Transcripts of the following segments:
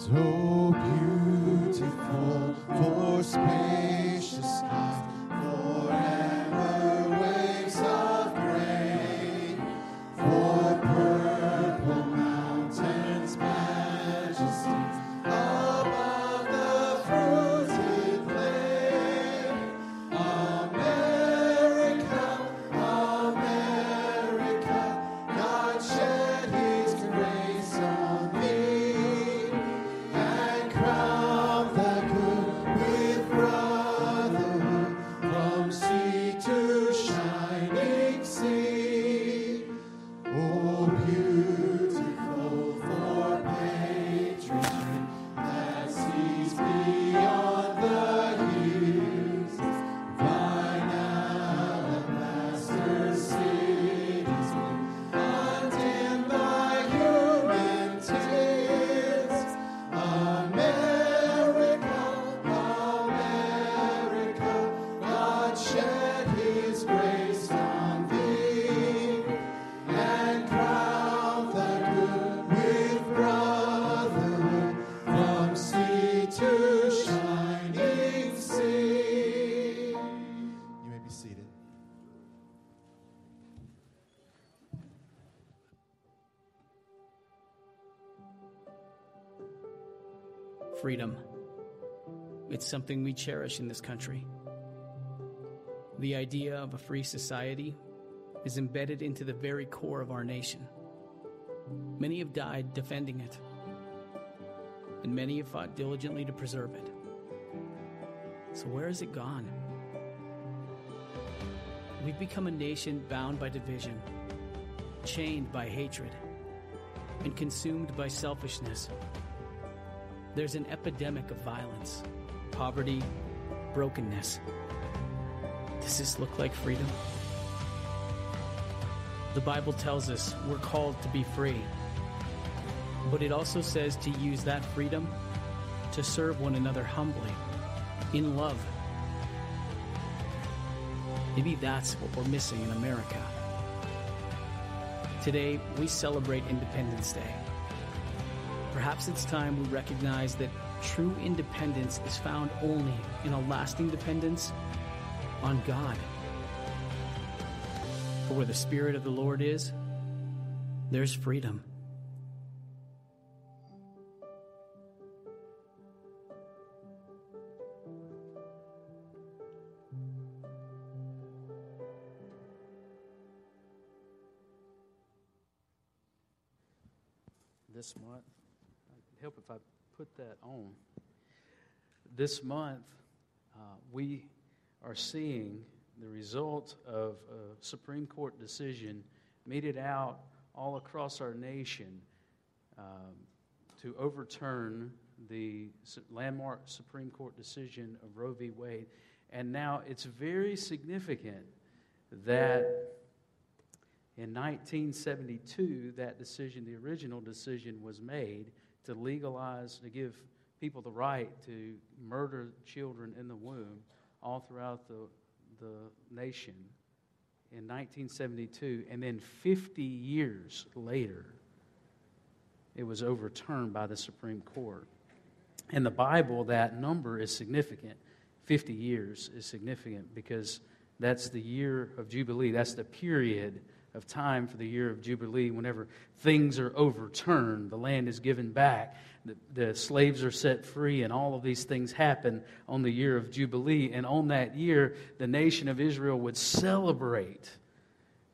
So beautiful for spacious skies, forever something we cherish in this country. The idea of a free society is embedded into the very core of our nation. Many have died defending it, and many have fought diligently to preserve it. So, where has it gone? We've become a nation bound by division, chained by hatred, and consumed by selfishness. There's an epidemic of violence, poverty, brokenness. Does this look like freedom? The Bible tells us we're called to be free, but it also says to use that freedom to serve one another humbly, in love. Maybe that's what we're missing in America. Today, we celebrate Independence Day. Perhaps it's time we recognize that true independence is found only in a lasting dependence on God. For where the Spirit of the Lord is, there's freedom. this month. Help if I put that on. This month, uh, we are seeing the result of a Supreme Court decision meted out all across our nation um, to overturn the landmark Supreme Court decision of Roe v. Wade. And now it's very significant that in 1972, that decision, the original decision, was made to legalize, to give people the right to murder children in the womb all throughout the, the nation in 1972. And then 50 years later, it was overturned by the Supreme Court. In the Bible, that number is significant. 50 years is significant because that's the year of Jubilee. That's the period of time for the year of Jubilee, whenever things are overturned, the land is given back, the, the, slaves are set free, and all of these things happen on the year of Jubilee. And on that year, the nation of Israel would celebrate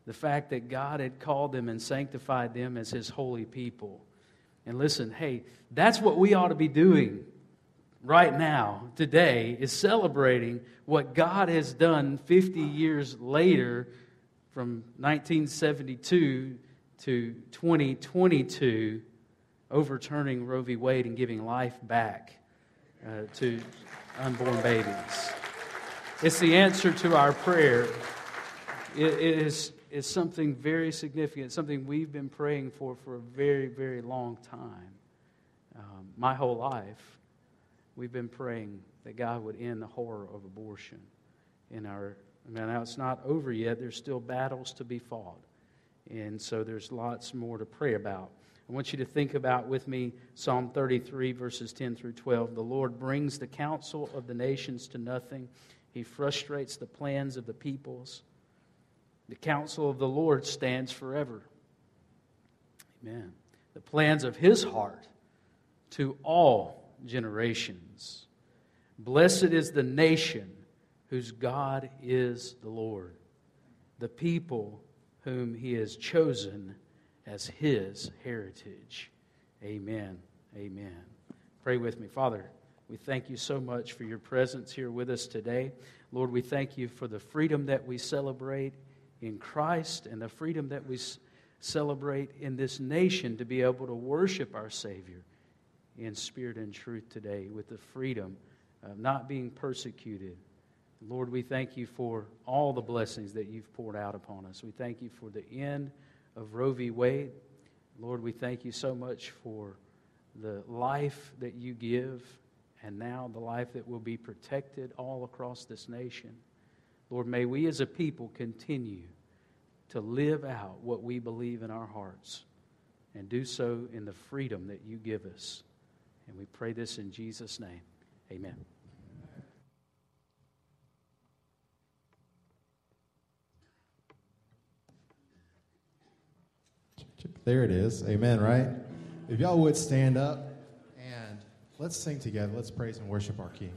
the fact that God had called them and sanctified them as his holy people. And listen, hey, that's what we ought to be doing right now, today, is celebrating what God has done 50 years later from 1972 to 2022, overturning Roe v. Wade and giving life back uh, to unborn babies. It's the answer to our prayer. It, it is is something very significant, something we've been praying for for a very, very long time. Um, my whole life, we've been praying that God would end the horror of abortion in our now it's not over yet. There's still battles to be fought. And so there's lots more to pray about. I want you to think about with me Psalm 33, verses 10 through 12. The Lord brings the counsel of the nations to nothing, He frustrates the plans of the peoples. The counsel of the Lord stands forever. Amen. The plans of His heart to all generations. Blessed is the nation whose God is the Lord, the people whom He has chosen as his heritage. Amen. Amen. Pray with me. Father, we thank you so much for your presence here with us today. Lord, we thank you for the freedom that we celebrate in Christ and the freedom that we celebrate in this nation to be able to worship our Savior in spirit and truth today with the freedom of not being persecuted. Lord, we thank you for all the blessings that you've poured out upon us. We thank you for the end of Roe v. Wade. Lord, we thank you so much for the life that you give and now the life that will be protected all across this nation. Lord, may we as a people continue to live out what we believe in our hearts and do so in the freedom that you give us. And we pray this in Jesus' name. Amen. There it is. Amen, right? If y'all would stand up and let's sing together. Let's praise and worship our King.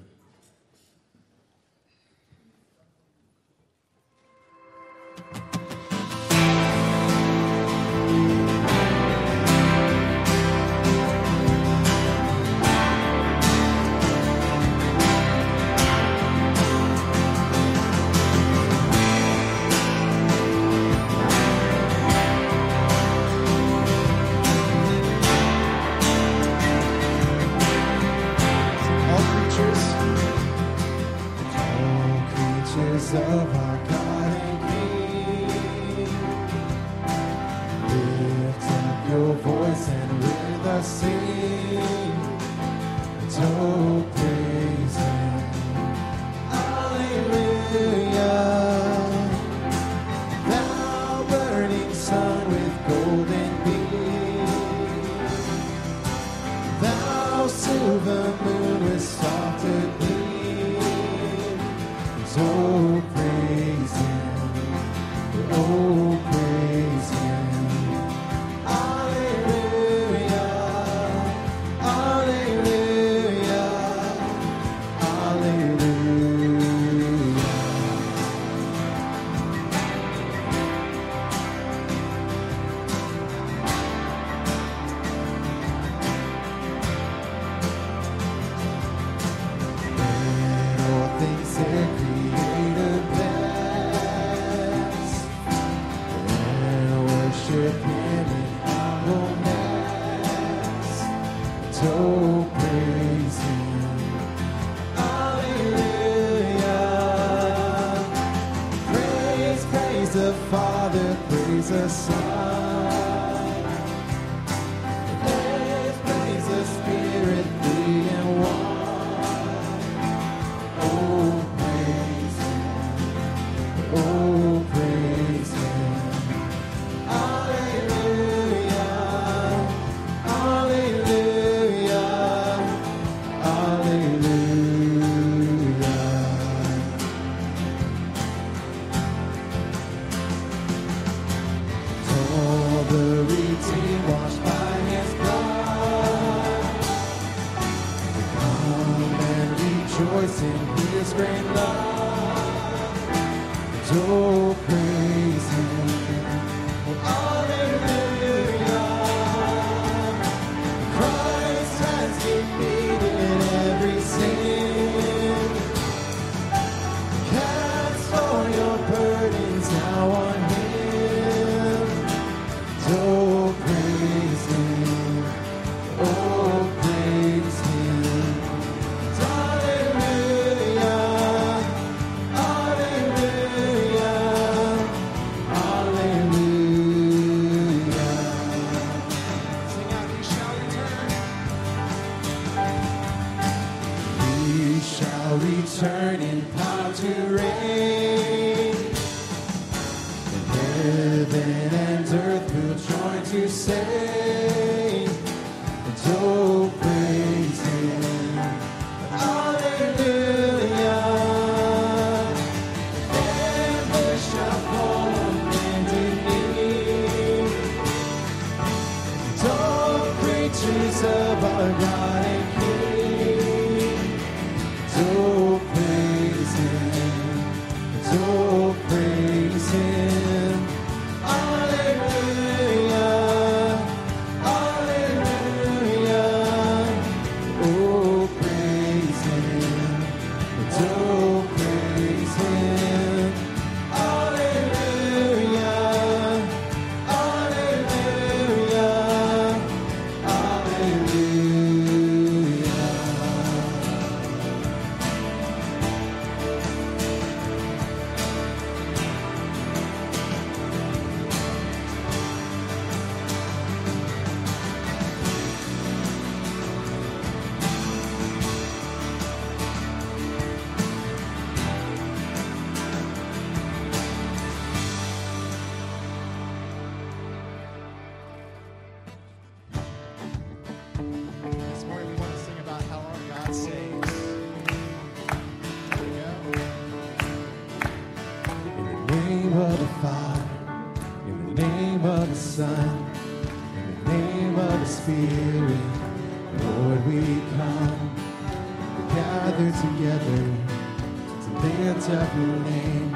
Lift up your name,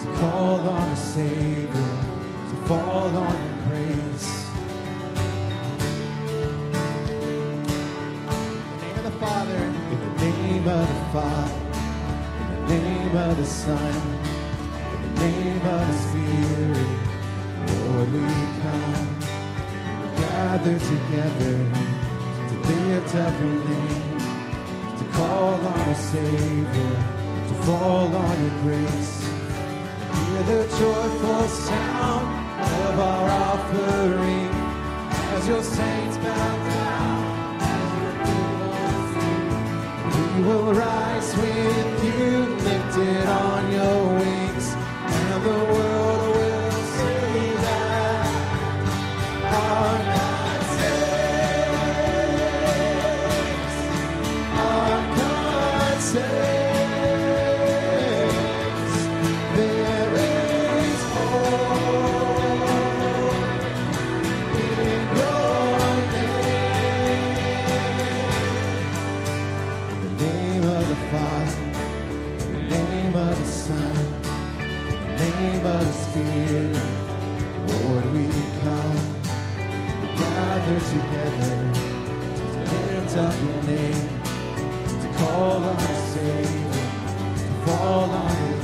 to call on the Savior, to fall on your grace. In the name of the Father, in the name of the Father, in the name of the Son, in the name of the Spirit, Lord, we come. We gather together to lift up your name, to call on a Savior, fall on your grace. Hear the joyful sound of our offering as your saints bow down, as your people sing. We will rise with you, lifted on your wings, and the world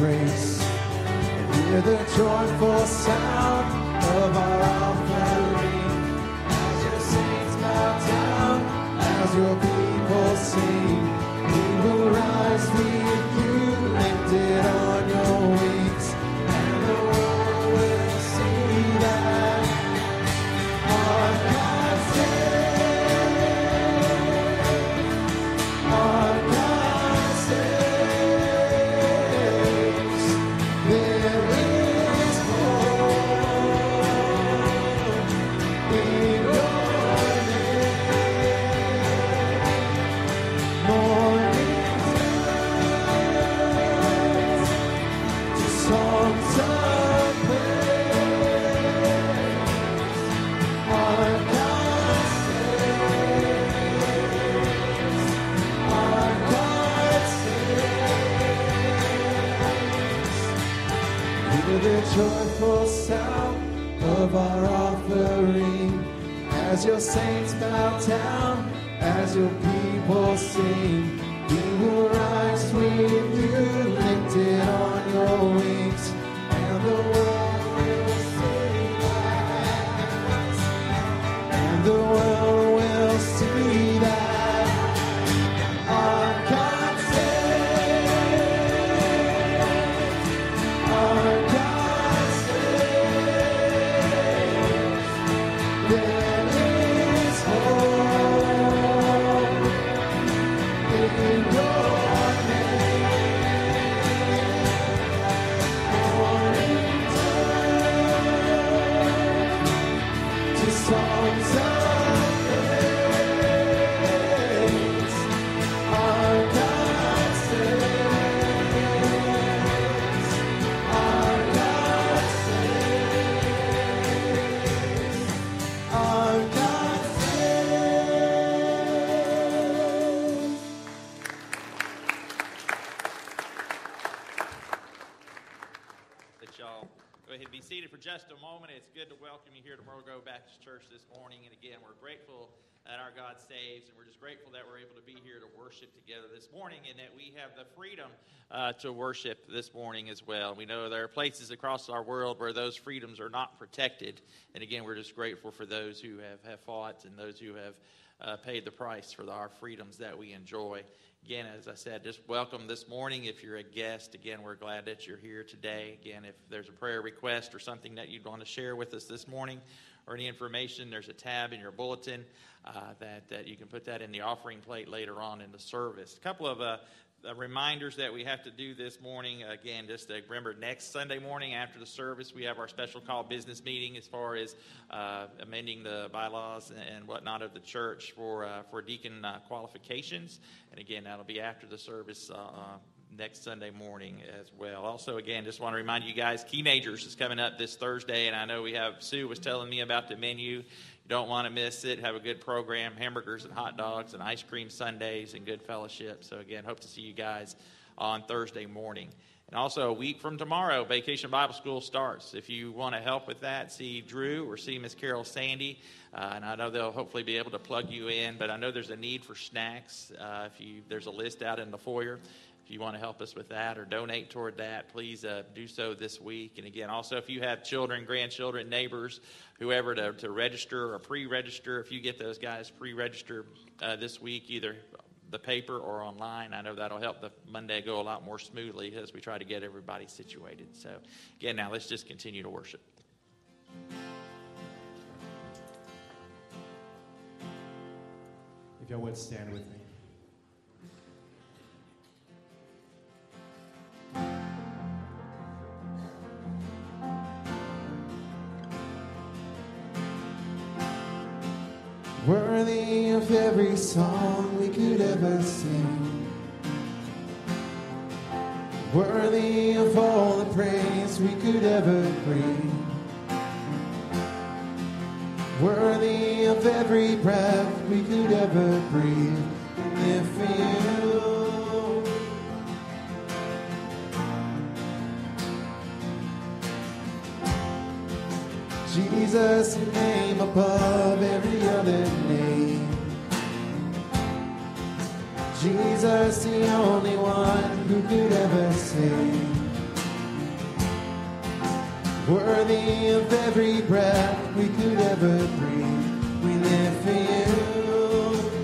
grace, and hear the joyful sound of our offering. As your saints bow down, as your people saints bow down, our God saves, and we're just grateful that we're able to be here to worship together this morning and that we have the freedom uh, to worship this morning as well. We know there are places across our world where those freedoms are not protected. And again, we're just grateful for those who have, have fought and those who have uh, paid the price for the, our freedoms that we enjoy. Again, as I said, just welcome this morning. If you're a guest, again, we're glad that you're here today. Again, if there's a prayer request or something that you'd want to share with us this morning or any information, there's a tab in your bulletin uh, that, that you can put that in the offering plate later on in the service. A couple of uh, uh, reminders that we have to do this morning. Again, just to remember, next Sunday morning after the service, we have our special call business meeting as far as uh, amending the bylaws and whatnot of the church for uh, for deacon uh, qualifications. And again, that'll be after the service. Next Sunday morning as well. Also, again, just want to remind you guys, Key Majors is coming up this Thursday, and I know we have Sue was telling me about the menu don't want to miss it. Have a good program hamburgers and hot dogs and ice cream sundaes and good fellowship. So, again, hope to see you guys on Thursday morning. And also, a week from tomorrow, Vacation Bible School starts. If you want to help with that, see Drew or see Miss Carol Sandy. Uh, and I know they'll hopefully be able to plug you in, but I know there's a need for snacks. Uh, if you There's a list out in the foyer. If you want to help us with that or donate toward that, please uh, do so this week. And again, also, if you have children, grandchildren, neighbors, whoever to, to register or pre register, if you get those guys pre register uh, this week, either the paper or online, I know that'll help the Monday go a lot more smoothly as we try to get everybody situated. So, again, now let's just continue to worship. If y'all would stand with me. Worthy of every song we could ever sing. Worthy of all the praise we could ever bring. Worthy of every breath we could ever breathe. For you. Jesus, name above every other name. Jesus, the only one who could ever save. Worthy of every breath we could ever breathe. We live for you.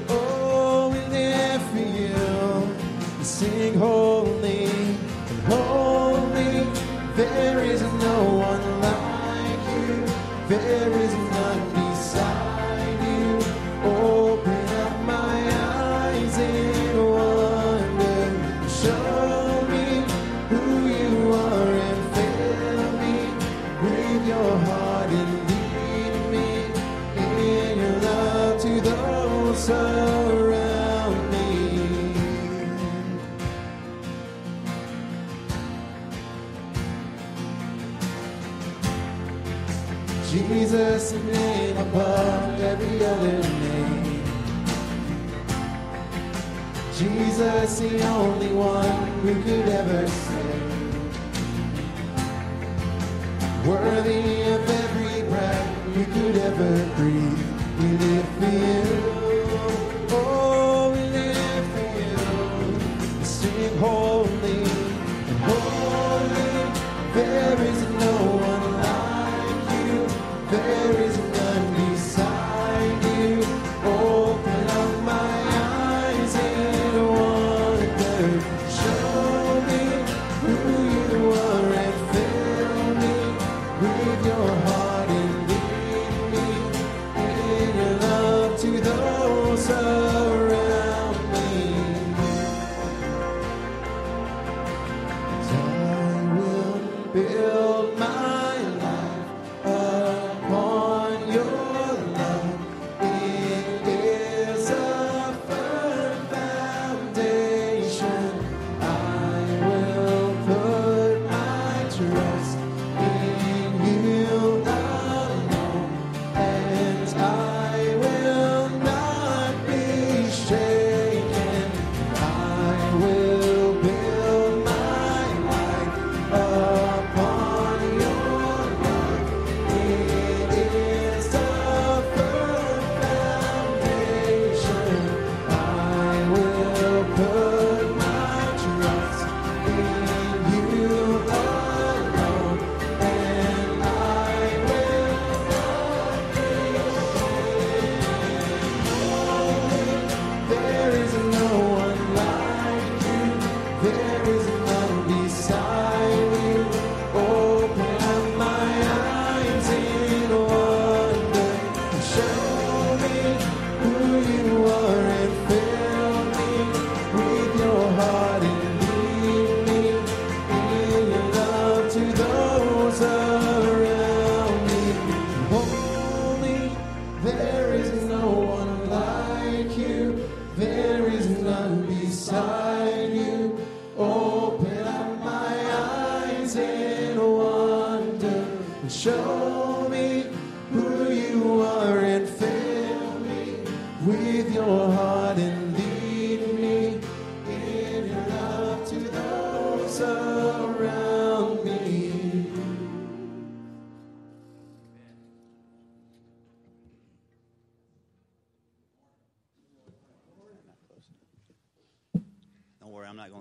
Oh, we live for you. Sing holy and holy. There is no one. There is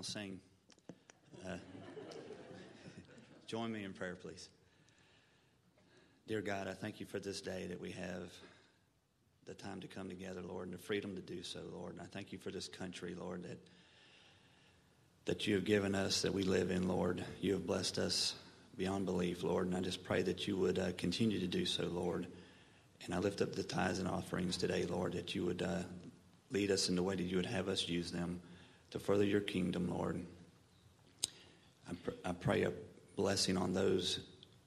sing. Uh, join me in prayer, please. Dear God, I thank you for this day that we have the time to come together, Lord, and the freedom to do so, Lord. And I thank you for this country, Lord, that that you have given us, that we live in, Lord. You have blessed us beyond belief, Lord. And I just pray that you would uh, continue to do so, Lord. And I lift up the tithes and offerings today, Lord, that you would uh, lead us in the way that you would have us use them to further your kingdom, Lord. I, pr- I pray a blessing on those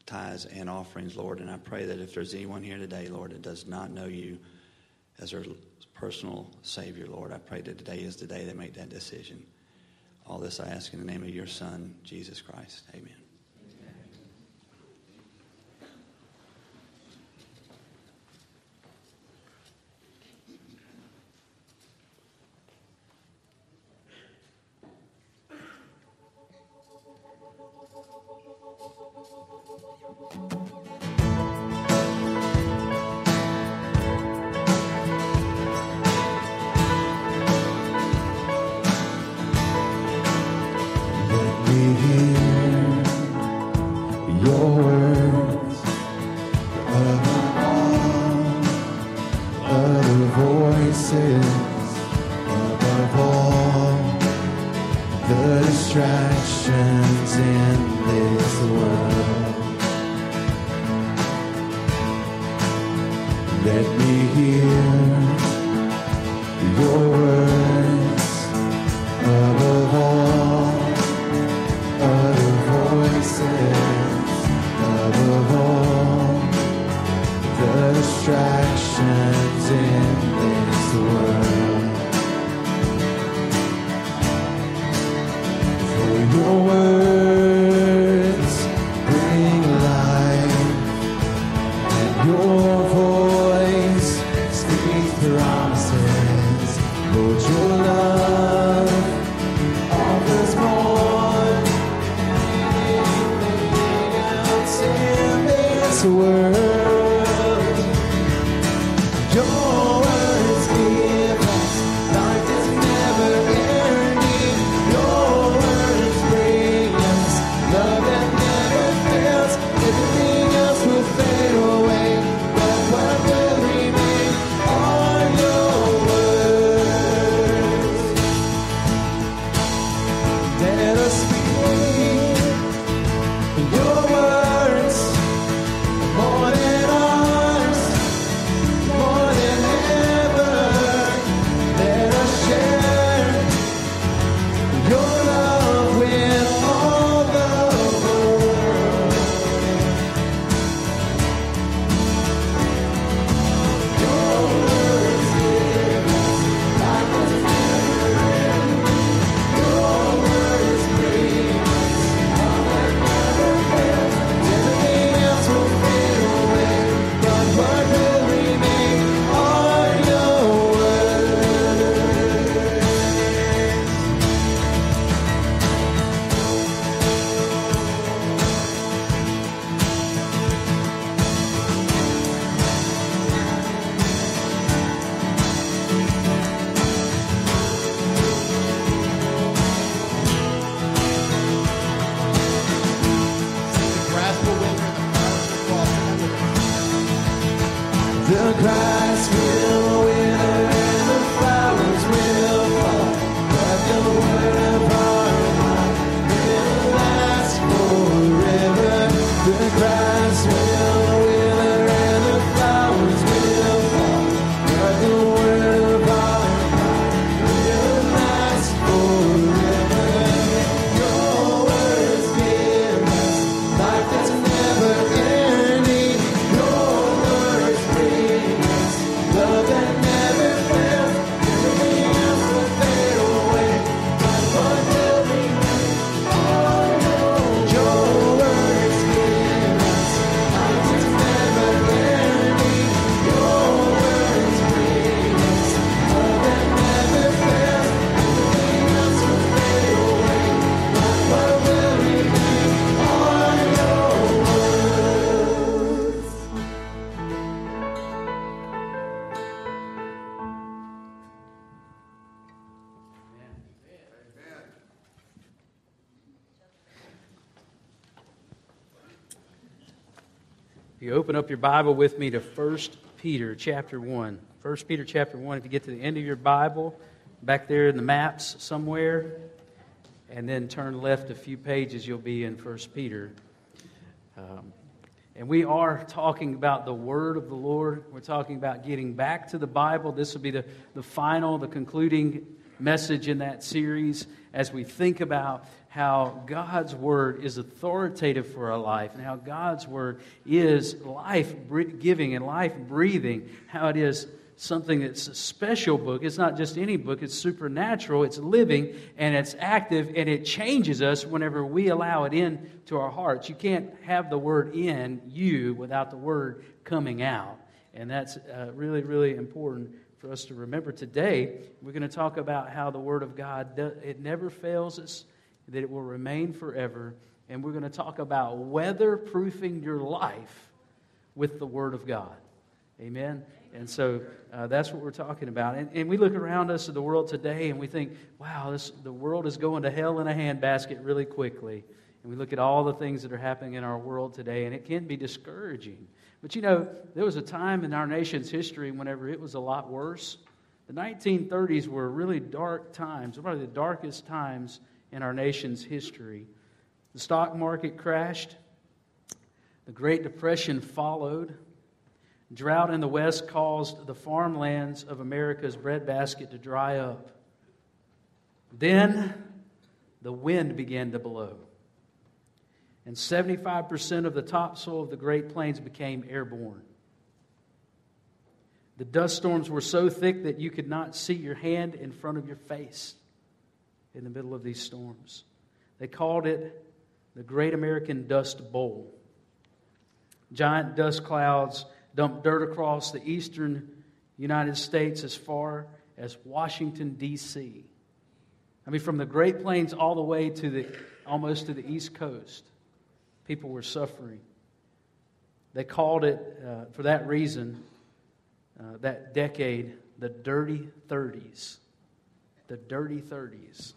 tithes and offerings, Lord. And I pray that if there's anyone here today, Lord, that does not know you as their personal Savior, Lord, I pray that today is the day they make that decision. All this I ask in the name of your Son, Jesus Christ. Amen. Distractions in this world. Let me your Bible with me to 1 Peter chapter 1. 1 Peter chapter 1, if you get to the end of your Bible, back there in the maps somewhere, and then turn left a few pages, you'll be in 1 Peter. Um, and we are talking about the Word of the Lord. We're talking about getting back to the Bible. This will be the, the final, the concluding message in that series as we think about how God's Word is authoritative for our life and how God's Word is life giving and life breathing, how it is something that's a special book. It's not just any book, it's supernatural, it's living, and it's active, and it changes us whenever we allow it in to our hearts. You can't have the Word in you without the Word coming out. And that's uh, really, really important for us to remember today. We're going to talk about how the Word of God, it never fails us that it will remain forever. And we're going to talk about weatherproofing your life with the Word of God. Amen. And so uh, that's what we're talking about. And, and we look around us at the world today and we think, wow, this, the world is going to hell in a handbasket really quickly. And we look at all the things that are happening in our world today, and it can be discouraging. But you know, there was a time in our nation's history whenever it was a lot worse. The 1930s were really dark times, probably the darkest times in our nation's history. The stock market crashed, the Great Depression followed. Drought in the West caused the farmlands of America's breadbasket to dry up. Then the wind began to blow. And 75% of the topsoil of the Great Plains became airborne. The dust storms were so thick that you could not see your hand in front of your face in the middle of these storms. They called it the Great American Dust Bowl. Giant dust clouds dumped dirt across the eastern United States as far as Washington, D.C. I mean, from the Great Plains all the way to the almost to the East Coast, people were suffering. They called it, uh, for that reason, uh, that decade, the dirty 30s. The dirty 30s.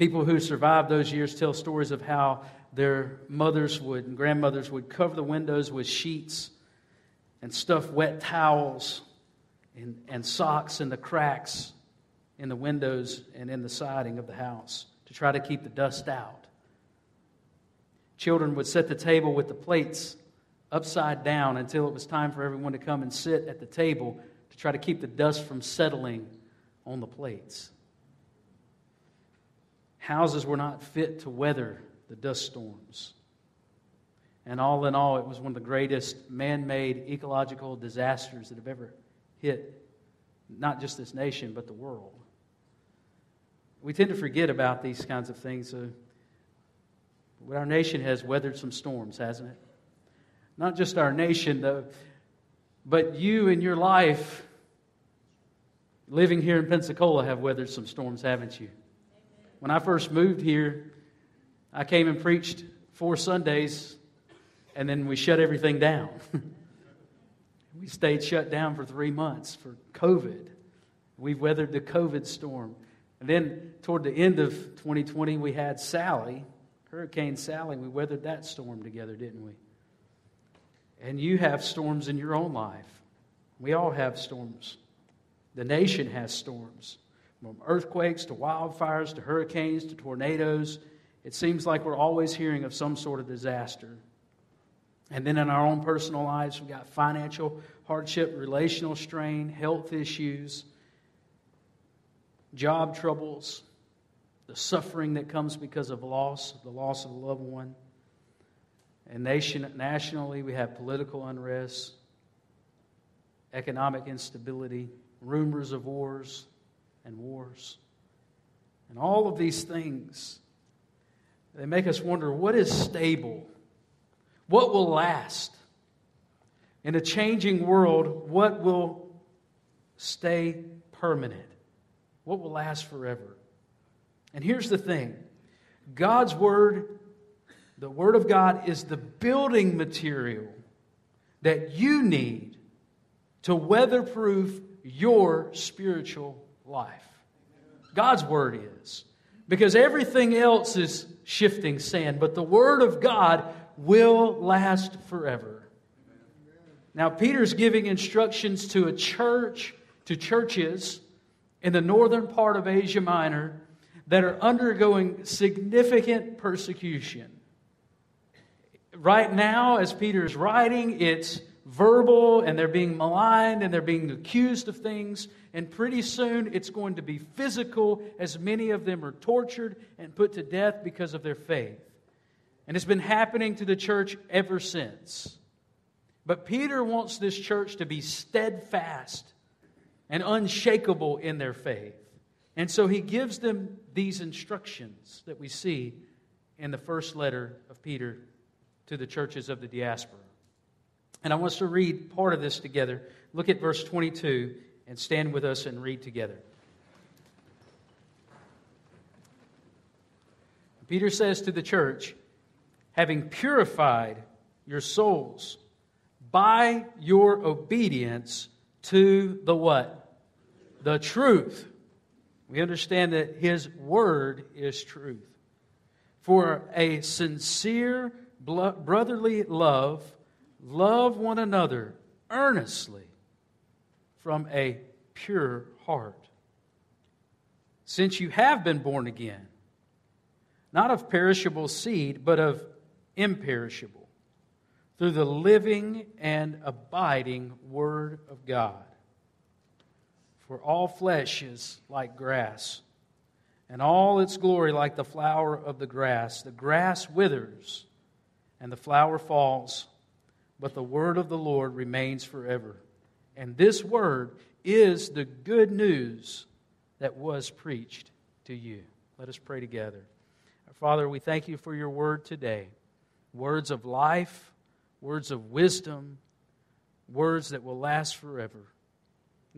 People who survived those years tell stories of how their mothers would and grandmothers would cover the windows with sheets and stuff wet towels and, and socks in the cracks in the windows and in the siding of the house to try to keep the dust out. Children would set the table with the plates upside down until it was time for everyone to come and sit at the table to try to keep the dust from settling on the plates. Houses were not fit to weather the dust storms. And all in all, it was one of the greatest man made ecological disasters that have ever hit not just this nation, but the world. We tend to forget about these kinds of things. Uh, our nation has weathered some storms, hasn't it? Not just our nation, though, but you in your life, living here in Pensacola, have weathered some storms, haven't you? When I first moved here, I came and preached four Sundays, and then we shut everything down. we stayed shut down for three months for COVID. We've weathered the COVID storm. And then toward the end of 2020, we had Sally, Hurricane Sally. We weathered that storm together, didn't we? And you have storms in your own life. We all have storms. The nation has storms. From earthquakes to wildfires to hurricanes to tornadoes, it seems like we're always hearing of some sort of disaster. And then in our own personal lives, we've got financial hardship, relational strain, health issues, job troubles, the suffering that comes because of loss, the loss of a loved one. And nation, nationally, we have political unrest, economic instability, rumors of wars, and wars. And all of these things, they make us wonder what is stable? What will last? In a changing world, what will stay permanent? What will last forever? And here's the thing God's Word, the Word of God, is the building material that you need to weatherproof your spiritual life. God's word is. Because everything else is shifting sand, but the word of God will last forever. Now, Peter's giving instructions to a church, to churches in the northern part of Asia Minor that are undergoing significant persecution. Right now, as Peter is writing, it's verbal and they're being maligned and they're being accused of things. And pretty soon it's going to be physical, as many of them are tortured and put to death because of their faith. And it's been happening to the church ever since. But Peter wants this church to be steadfast and unshakable in their faith. And so he gives them these instructions that we see in the first letter of Peter to the churches of the diaspora. And I want us to read part of this together. Look at verse 22 and stand with us and read together. Peter says to the church, having purified your souls by your obedience to the what? The truth. We understand that his word is truth. For a sincere brotherly love, love one another earnestly from a pure heart. Since you have been born again, not of perishable seed, but of imperishable, through the living and abiding Word of God. For all flesh is like grass, and all its glory like the flower of the grass. The grass withers, and the flower falls, but the word of the Lord remains forever. And this word is the good news that was preached to you. Let us pray together. Father, we thank you for your word today. Words of life, words of wisdom, words that will last forever.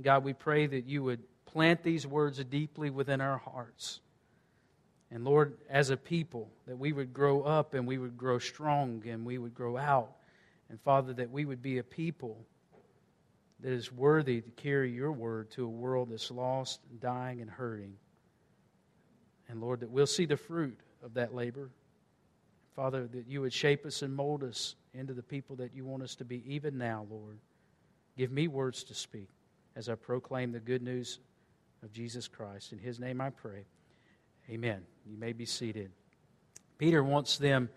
God, we pray that you would plant these words deeply within our hearts. And Lord, as a people, that we would grow up and we would grow strong and we would grow out. And Father, that we would be a people that is worthy to carry your word to a world that's lost, dying, and hurting. And Lord, that we'll see the fruit of that labor. Father, that you would shape us and mold us into the people that you want us to be even now, Lord. Give me words to speak as I proclaim the good news of Jesus Christ. In his name I pray. Amen. You may be seated. Peter wants them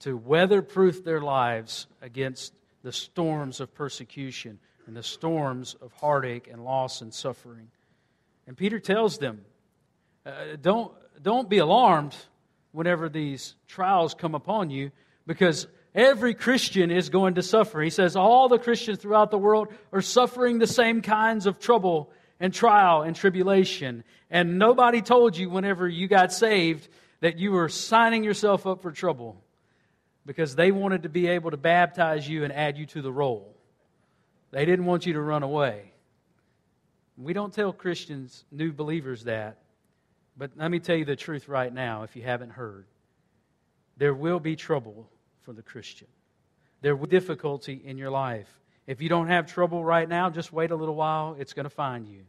to weatherproof their lives against the storms of persecution and the storms of heartache and loss and suffering. And Peter tells them, uh, don't, don't be alarmed whenever these trials come upon you, because every Christian is going to suffer. He says all the Christians throughout the world are suffering the same kinds of trouble and trial and tribulation. And nobody told you whenever you got saved that you were signing yourself up for trouble because they wanted to be able to baptize you and add you to the roll. They didn't want you to run away. We don't tell Christians, new believers, that. But let me tell you the truth right now, if you haven't heard. There will be trouble for the Christian. There will be difficulty in your life. If you don't have trouble right now, just wait a little while. It's going to find you.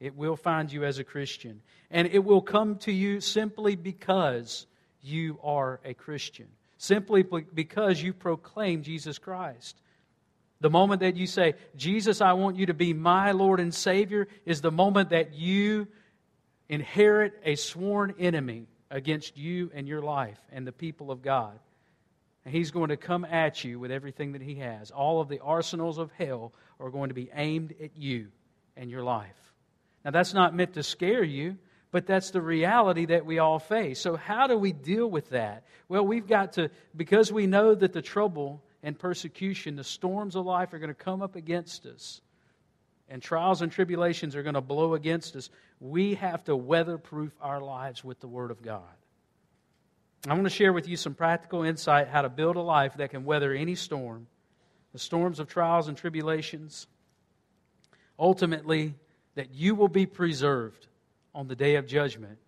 It will find you as a Christian. And it will come to you simply because you are a Christian, simply because you proclaim Jesus Christ. The moment that you say, Jesus, I want you to be my Lord and Savior, is the moment that you inherit a sworn enemy against you and your life and the people of God. And he's going to come at you with everything that he has. All of the arsenals of hell are going to be aimed at you and your life. Now, that's not meant to scare you, but that's the reality that we all face. So, how do we deal with that? Well, we've got to, because we know that the trouble and persecution, the storms of life are going to come up against us, and trials and tribulations are going to blow against us, we have to weatherproof our lives with the Word of God. I want to share with you some practical insight how to build a life that can weather any storm, the storms of trials and tribulations. Ultimately, that you will be preserved on the day of judgment,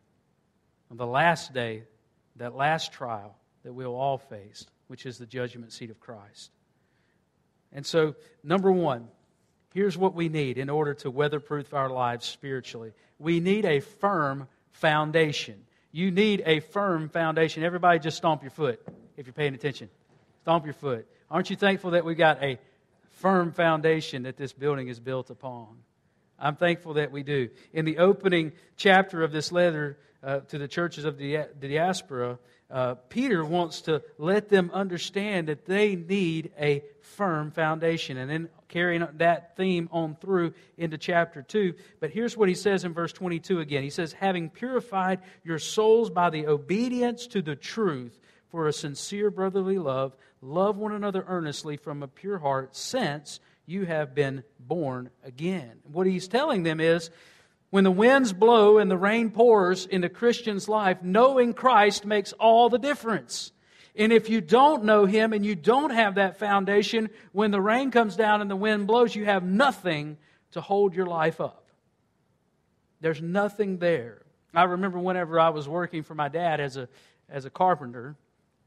on the last day, that last trial that we'll all face which is the judgment seat of Christ. And so, number one, here's what we need in order to weatherproof our lives spiritually we need a firm foundation. You need a firm foundation. Everybody, just stomp your foot if you're paying attention. Stomp your foot. Aren't you thankful that we've got a firm foundation that this building is built upon? I'm thankful that we do. In the opening chapter of this letter uh, to the churches of the, the diaspora, uh, Peter wants to let them understand that they need a firm foundation. And then carrying that theme on through into chapter 2. But here's what he says in verse 22 again. He says, Having purified your souls by the obedience to the truth for a sincere brotherly love, love one another earnestly from a pure heart, since you have been born again. What he's telling them is, when the winds blow and the rain pours in Christian's life, knowing Christ makes all the difference. And if you don't know Him and you don't have that foundation, when the rain comes down and the wind blows, you have nothing to hold your life up. There's nothing there. I remember whenever I was working for my dad as a, as a carpenter,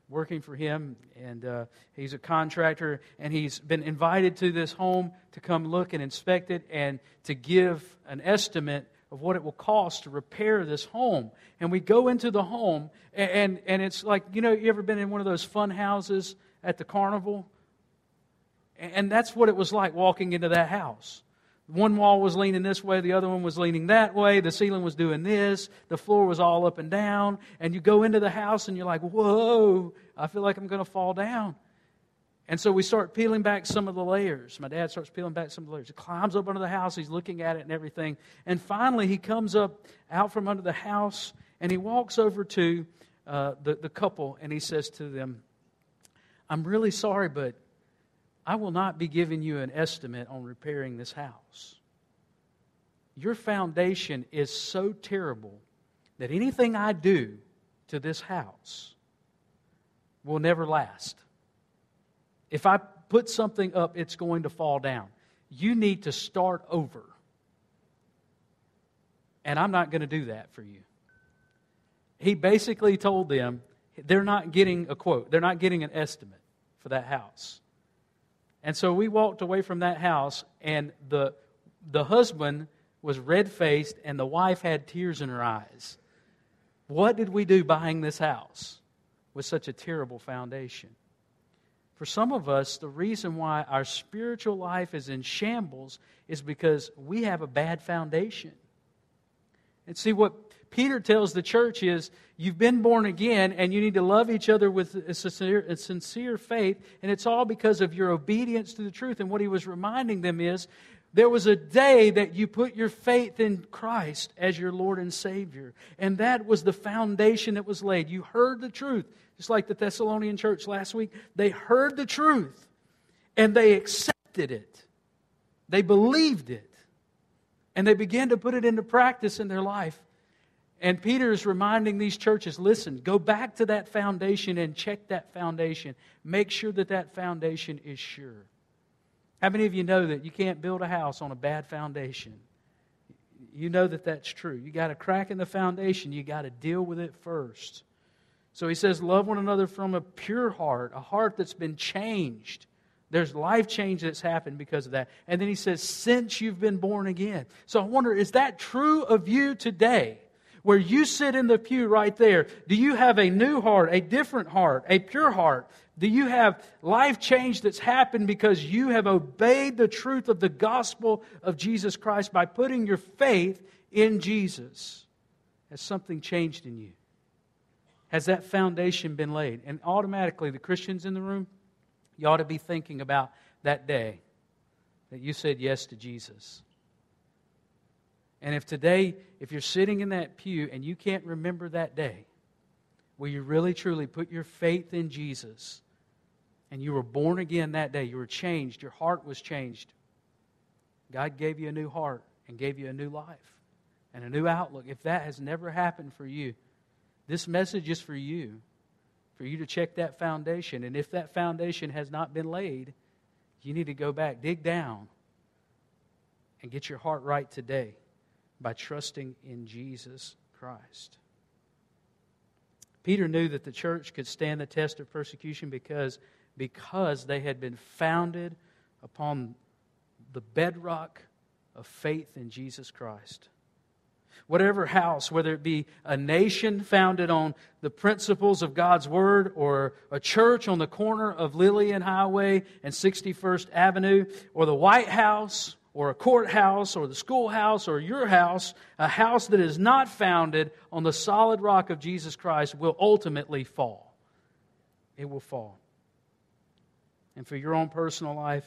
working for him, and uh, he's a contractor, and he's been invited to this home to come look and inspect it and to give an estimate of what it will cost to repair this home. And we go into the home, and, and, and it's like, you know, you ever been in one of those fun houses at the carnival? And that's what it was like walking into that house. One wall was leaning this way, the other one was leaning that way, the ceiling was doing this, the floor was all up and down. And you go into the house and you're like, whoa, I feel like I'm going to fall down. And so we start peeling back some of the layers. My dad starts peeling back some of the layers. He climbs up under the house, he's looking at it and everything. And finally, he comes up out from under the house and he walks over to uh, the, the couple and he says to them, I'm really sorry, but I will not be giving you an estimate on repairing this house. Your foundation is so terrible that anything I do to this house will never last. If I put something up, it's going to fall down. You need to start over. And I'm not going to do that for you. He basically told them they're not getting a quote, they're not getting an estimate for that house. And so we walked away from that house, and the, the husband was red faced, and the wife had tears in her eyes. What did we do buying this house with such a terrible foundation? For some of us, the reason why our spiritual life is in shambles is because we have a bad foundation. And see, what Peter tells the church is you've been born again and you need to love each other with a sincere, a sincere faith, and it's all because of your obedience to the truth. And what he was reminding them is there was a day that you put your faith in Christ as your Lord and Savior. And that was the foundation that was laid. You heard the truth. Just like the Thessalonian church last week, they heard the truth and they accepted it. They believed it. And they began to put it into practice in their life. And Peter is reminding these churches listen, go back to that foundation and check that foundation. Make sure that that foundation is sure. How many of you know that you can't build a house on a bad foundation? You know that that's true. You got a crack in the foundation, you got to deal with it first. So he says, Love one another from a pure heart, a heart that's been changed. There's life change that's happened because of that. And then he says, Since you've been born again. So I wonder, is that true of you today? Where you sit in the pew right there, do you have a new heart, a different heart, a pure heart? Do you have life change that's happened because you have obeyed the truth of the gospel of Jesus Christ by putting your faith in Jesus? Has something changed in you? Has that foundation been laid? And automatically, the Christians in the room, you ought to be thinking about that day that you said yes to Jesus. And if today, if you're sitting in that pew and you can't remember that day where you really truly put your faith in Jesus? And you were born again that day, you were changed, your heart was changed, God gave you a new heart and gave you a new life and a new outlook. If that has never happened for you, this message is for you, for you to check that foundation. And if that foundation has not been laid, you need to go back, dig down, and get your heart right today by trusting in Jesus Christ. Peter knew that the church could stand the test of persecution because, because they had been founded upon the bedrock of faith in Jesus Christ. Whatever house, whether it be a nation founded on the principles of God's Word, or a church on the corner of Lillian Highway and 61st Avenue, or the White House, or a courthouse, or the schoolhouse, or your house, a house that is not founded on the solid rock of Jesus Christ will ultimately fall. It will fall. And for your own personal life,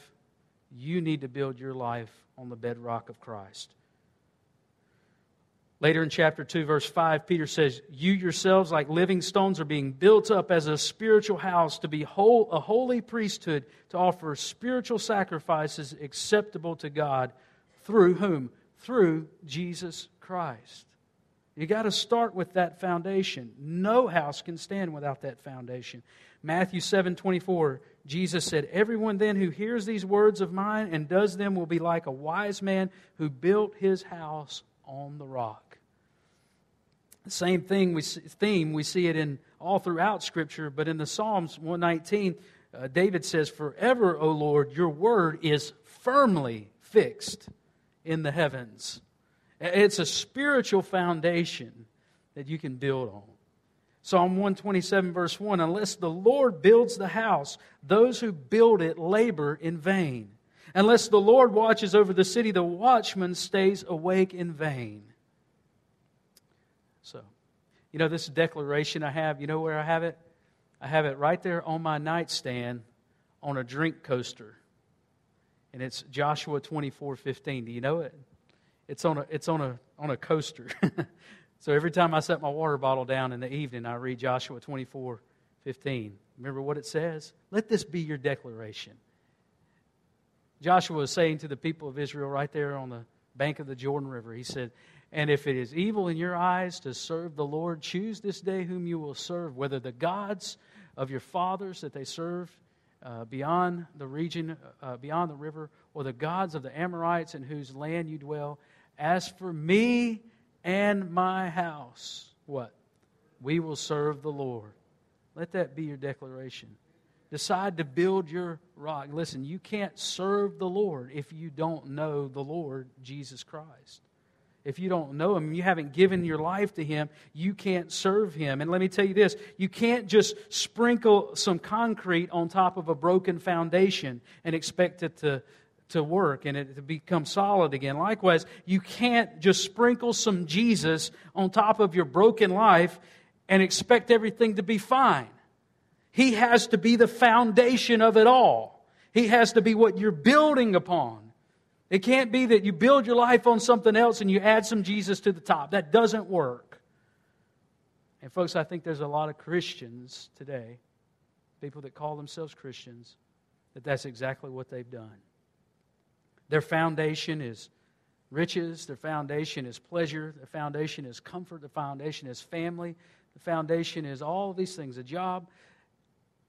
you need to build your life on the bedrock of Christ. Later in chapter 2, verse 5, Peter says, You yourselves, like living stones, are being built up as a spiritual house to be whole, a holy priesthood to offer spiritual sacrifices acceptable to God. Through whom? Through Jesus Christ. You got to start with that foundation. No house can stand without that foundation. Matthew 7 24, Jesus said, Everyone then who hears these words of mine and does them will be like a wise man who built his house on the rock. The same thing we theme we see it in all throughout Scripture, but in the Psalms 119, uh, David says, "Forever, O Lord, your word is firmly fixed in the heavens." It's a spiritual foundation that you can build on. Psalm 127, verse 1 Unless the Lord builds the house, those who build it labor in vain. Unless the Lord watches over the city, the watchman stays awake in vain. So, you know, this declaration I have, you know where I have it? I have it right there on my nightstand on a drink coaster. And it's Joshua 24 15. Do you know it? It's on a, it's on a, on a coaster. so every time I set my water bottle down in the evening, I read Joshua 24 15. Remember what it says? Let this be your declaration. Joshua was saying to the people of Israel right there on the bank of the Jordan River, he said, and if it is evil in your eyes to serve the Lord, choose this day whom you will serve, whether the gods of your fathers that they serve uh, beyond the region, uh, beyond the river, or the gods of the Amorites in whose land you dwell. As for me and my house, what? We will serve the Lord. Let that be your declaration. Decide to build your rock. Listen, you can't serve the Lord if you don't know the Lord Jesus Christ. If you don't know Him, you haven't given your life to Him, you can't serve Him. And let me tell you this you can't just sprinkle some concrete on top of a broken foundation and expect it to, to work and it to become solid again. Likewise, you can't just sprinkle some Jesus on top of your broken life and expect everything to be fine. He has to be the foundation of it all. He has to be what you're building upon. It can't be that you build your life on something else and you add some Jesus to the top. That doesn't work. And, folks, I think there's a lot of Christians today, people that call themselves Christians, that that's exactly what they've done. Their foundation is riches, their foundation is pleasure, their foundation is comfort, their foundation is family, the foundation is all these things, a job.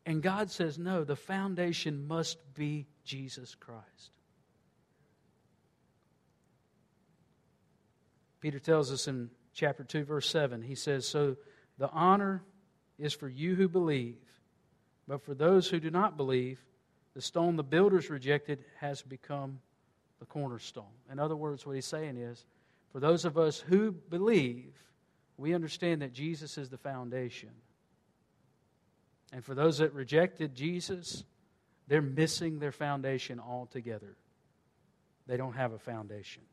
And God says, no, the foundation must be Jesus Christ. Peter tells us in chapter 2, verse 7, he says, So the honor is for you who believe, but for those who do not believe, the stone the builders rejected has become the cornerstone. In other words, what he's saying is, for those of us who believe, we understand that Jesus is the foundation. And for those that rejected Jesus, they're missing their foundation altogether. They don't have a foundation.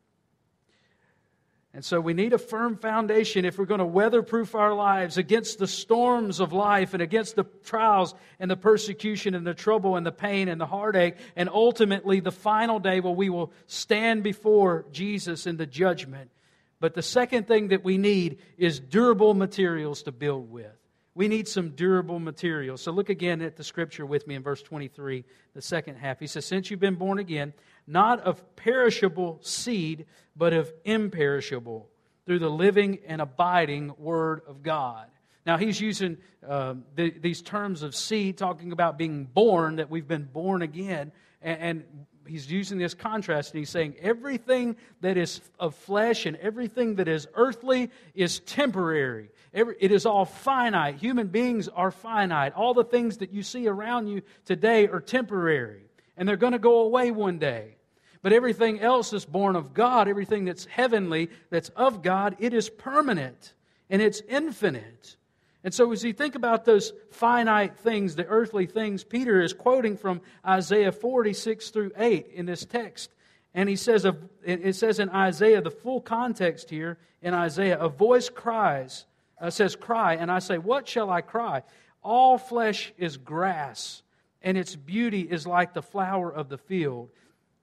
And so we need a firm foundation if we're going to weatherproof our lives against the storms of life and against the trials and the persecution and the trouble and the pain and the heartache and ultimately the final day where we will stand before Jesus in the judgment. But the second thing that we need is durable materials to build with. We need some durable materials. So look again at the scripture with me in verse 23, the second half. He says, Since you've been born again, not of perishable seed, but of imperishable, through the living and abiding Word of God. Now, he's using um, the, these terms of seed, talking about being born, that we've been born again. And, and he's using this contrast, and he's saying everything that is of flesh and everything that is earthly is temporary. Every, it is all finite. Human beings are finite. All the things that you see around you today are temporary, and they're going to go away one day. But everything else is born of God, everything that's heavenly, that's of God, it is permanent and it's infinite. And so, as you think about those finite things, the earthly things, Peter is quoting from Isaiah 46 through 8 in this text. And he says, it says in Isaiah, the full context here in Isaiah, a voice cries, uh, says, Cry. And I say, What shall I cry? All flesh is grass, and its beauty is like the flower of the field.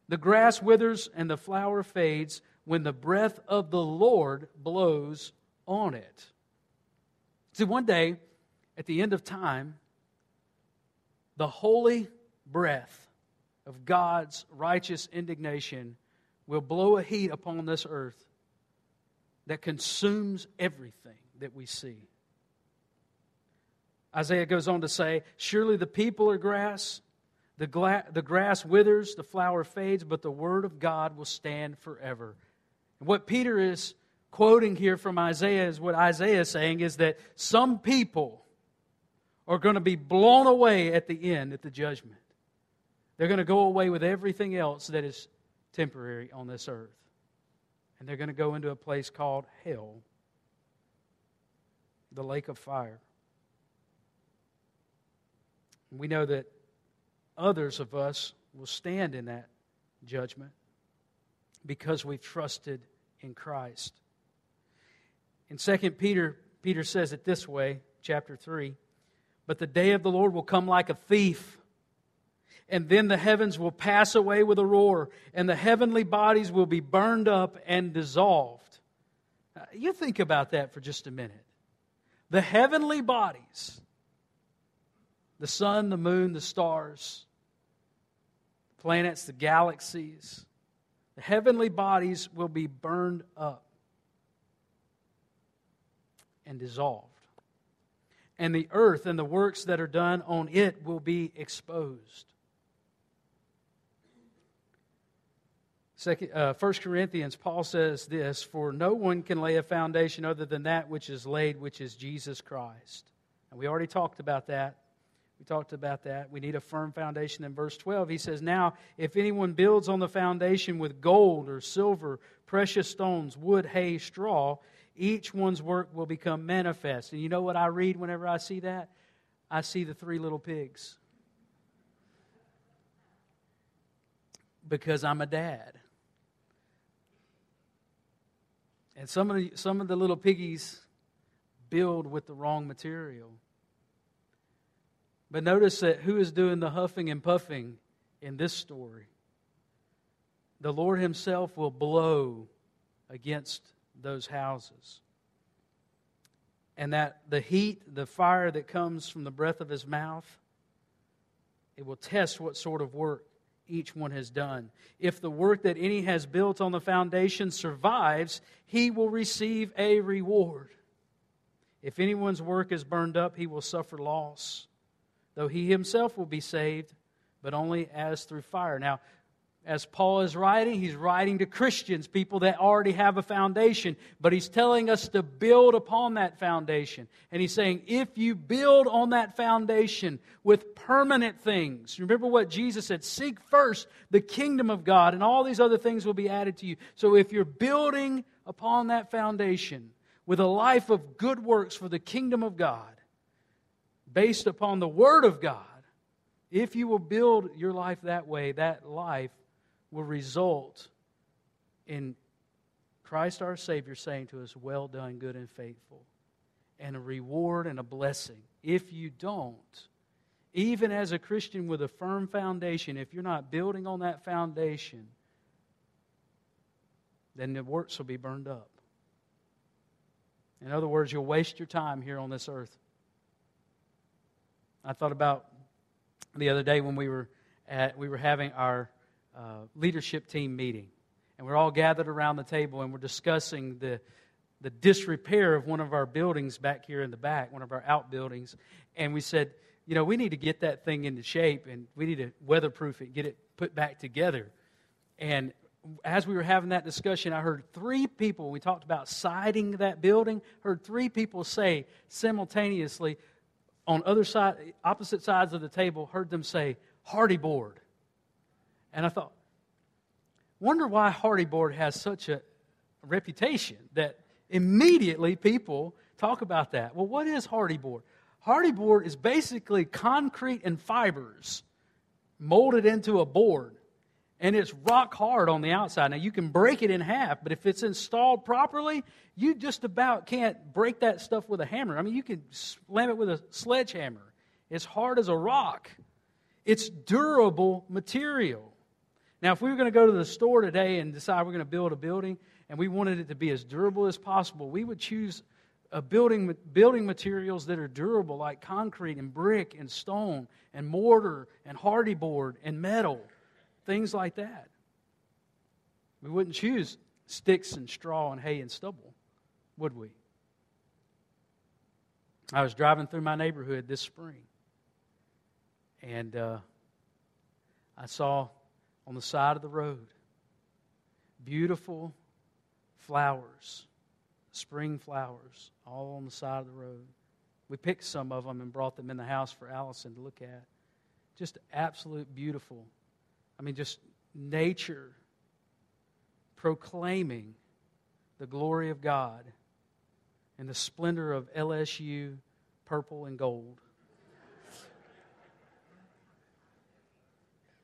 The grass withers and the flower fades when the breath of the Lord blows on it. See, one day, at the end of time, the holy breath of God's righteous indignation will blow a heat upon this earth that consumes everything that we see. Isaiah goes on to say, Surely the people are grass, the, gla- the grass withers, the flower fades, but the word of God will stand forever. And what Peter is quoting here from Isaiah is what Isaiah is saying is that some people are going to be blown away at the end, at the judgment. They're going to go away with everything else that is temporary on this earth. And they're going to go into a place called hell, the lake of fire. We know that others of us will stand in that judgment because we've trusted in Christ. In 2 Peter, Peter says it this way, chapter 3 But the day of the Lord will come like a thief, and then the heavens will pass away with a roar, and the heavenly bodies will be burned up and dissolved. Uh, you think about that for just a minute. The heavenly bodies, the sun, the moon, the stars, planets, the galaxies, the heavenly bodies will be burned up and dissolved. And the earth and the works that are done on it will be exposed. Uh, 1 Corinthians, Paul says this For no one can lay a foundation other than that which is laid, which is Jesus Christ. And we already talked about that. We talked about that. We need a firm foundation. In verse 12, he says, Now, if anyone builds on the foundation with gold or silver, precious stones, wood, hay, straw, each one's work will become manifest. And you know what I read whenever I see that? I see the three little pigs. Because I'm a dad. And some of the, some of the little piggies build with the wrong material. But notice that who is doing the huffing and puffing in this story? The Lord Himself will blow against those houses. And that the heat, the fire that comes from the breath of his mouth, it will test what sort of work each one has done. If the work that any has built on the foundation survives, he will receive a reward. If anyone's work is burned up, he will suffer loss, though he himself will be saved, but only as through fire. Now, as Paul is writing, he's writing to Christians, people that already have a foundation, but he's telling us to build upon that foundation. And he's saying, if you build on that foundation with permanent things, remember what Jesus said seek first the kingdom of God, and all these other things will be added to you. So if you're building upon that foundation with a life of good works for the kingdom of God, based upon the Word of God, if you will build your life that way, that life will result in Christ our Savior saying to us, Well done, good and faithful, and a reward and a blessing. If you don't, even as a Christian with a firm foundation, if you're not building on that foundation, then the works will be burned up. In other words, you'll waste your time here on this earth. I thought about the other day when we were at, we were having our uh, leadership team meeting. And we're all gathered around the table and we're discussing the, the disrepair of one of our buildings back here in the back, one of our outbuildings. And we said, you know, we need to get that thing into shape and we need to weatherproof it, get it put back together. And as we were having that discussion, I heard three people, we talked about siding that building, heard three people say simultaneously on other side, opposite sides of the table, heard them say, HardieBoard. And I thought, Wonder why HardieBoard has such a reputation that immediately people talk about that. Well, what is HardieBoard? Hardy Board is basically concrete and fibers molded into a board and it's rock hard on the outside. Now, you can break it in half, but if it's installed properly, you just about can't break that stuff with a hammer. I mean, you can slam it with a sledgehammer. It's hard as a rock, it's durable material. Now, if we were going to go to the store today and decide we're going to build a building and we wanted it to be as durable as possible, we would choose a building, building materials that are durable, like concrete and brick and stone and mortar and HardieBoard and metal things like that. We wouldn't choose sticks and straw and hay and stubble, would we? I was driving through my neighborhood this spring, and uh, I saw on the side of the road beautiful flowers, spring flowers, all on the side of the road. We picked some of them and brought them in the house for Allison to look at. Just absolute beautiful I mean, just nature proclaiming the glory of God and the splendor of LSU purple and gold.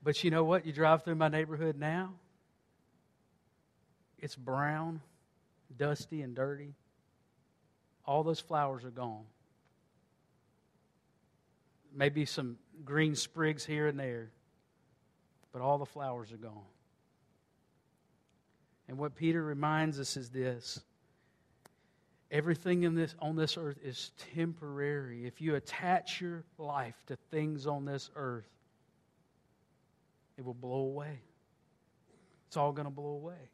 But you know what? You drive through my neighborhood now, it's brown, dusty, and dirty. All those flowers are gone. Maybe some green sprigs here and there but all the flowers are gone. And what Peter reminds us is this everything in this, on this earth is temporary. If you attach your life to things on this earth, it will blow away. It's all going to blow away.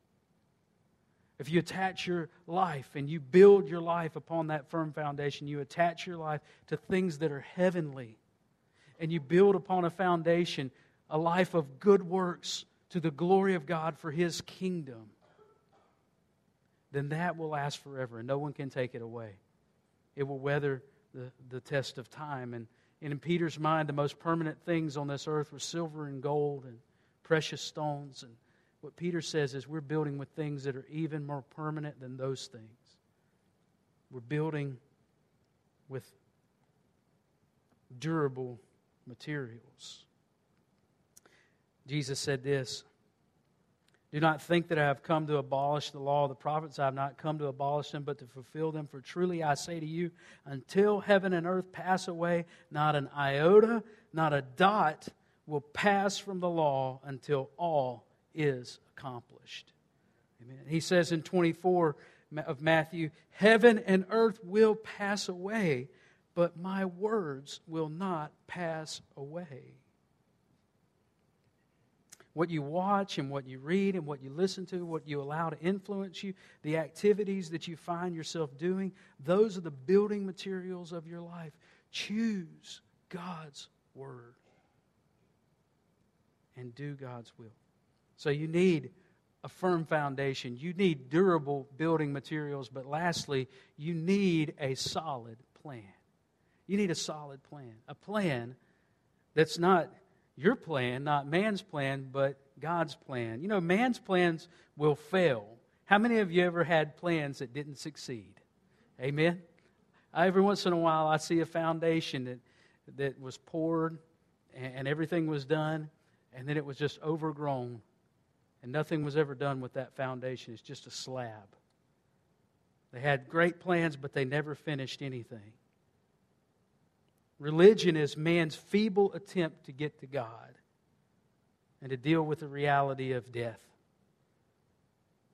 If you attach your life and you build your life upon that firm foundation, you attach your life to things that are heavenly, and you build upon a foundation a life of good works to the glory of God for His kingdom, then that will last forever and no one can take it away. It will weather the, the test of time. And, and in Peter's mind, the most permanent things on this earth were silver and gold and precious stones. And what Peter says is we're building with things that are even more permanent than those things. We're building with durable materials. Jesus said this Do not think that I have come to abolish the law of the prophets. I have not come to abolish them, but to fulfill them. For truly I say to you, until heaven and earth pass away, not an iota, not a dot will pass from the law until all is accomplished. Amen. He says in 24 of Matthew, Heaven and earth will pass away, but my words will not pass away what you watch and what you read and what you listen to, what you allow to influence you, the activities that you find yourself doing, those are the building materials of your life. Choose God's Word and do God's will. So you need a firm foundation. You need durable building materials. But lastly, you need a solid plan. You need a solid plan. A plan that's not your plan, not man's plan, but God's plan. You know, man's plans will fail. How many of you ever had plans that didn't succeed? Amen? Every once in a while, I see a foundation that, that was poured and, and everything was done, and then it was just overgrown, and nothing was ever done with that foundation. It's just a slab. They had great plans, but they never finished anything. Religion is man's feeble attempt to get to God and to deal with the reality of death.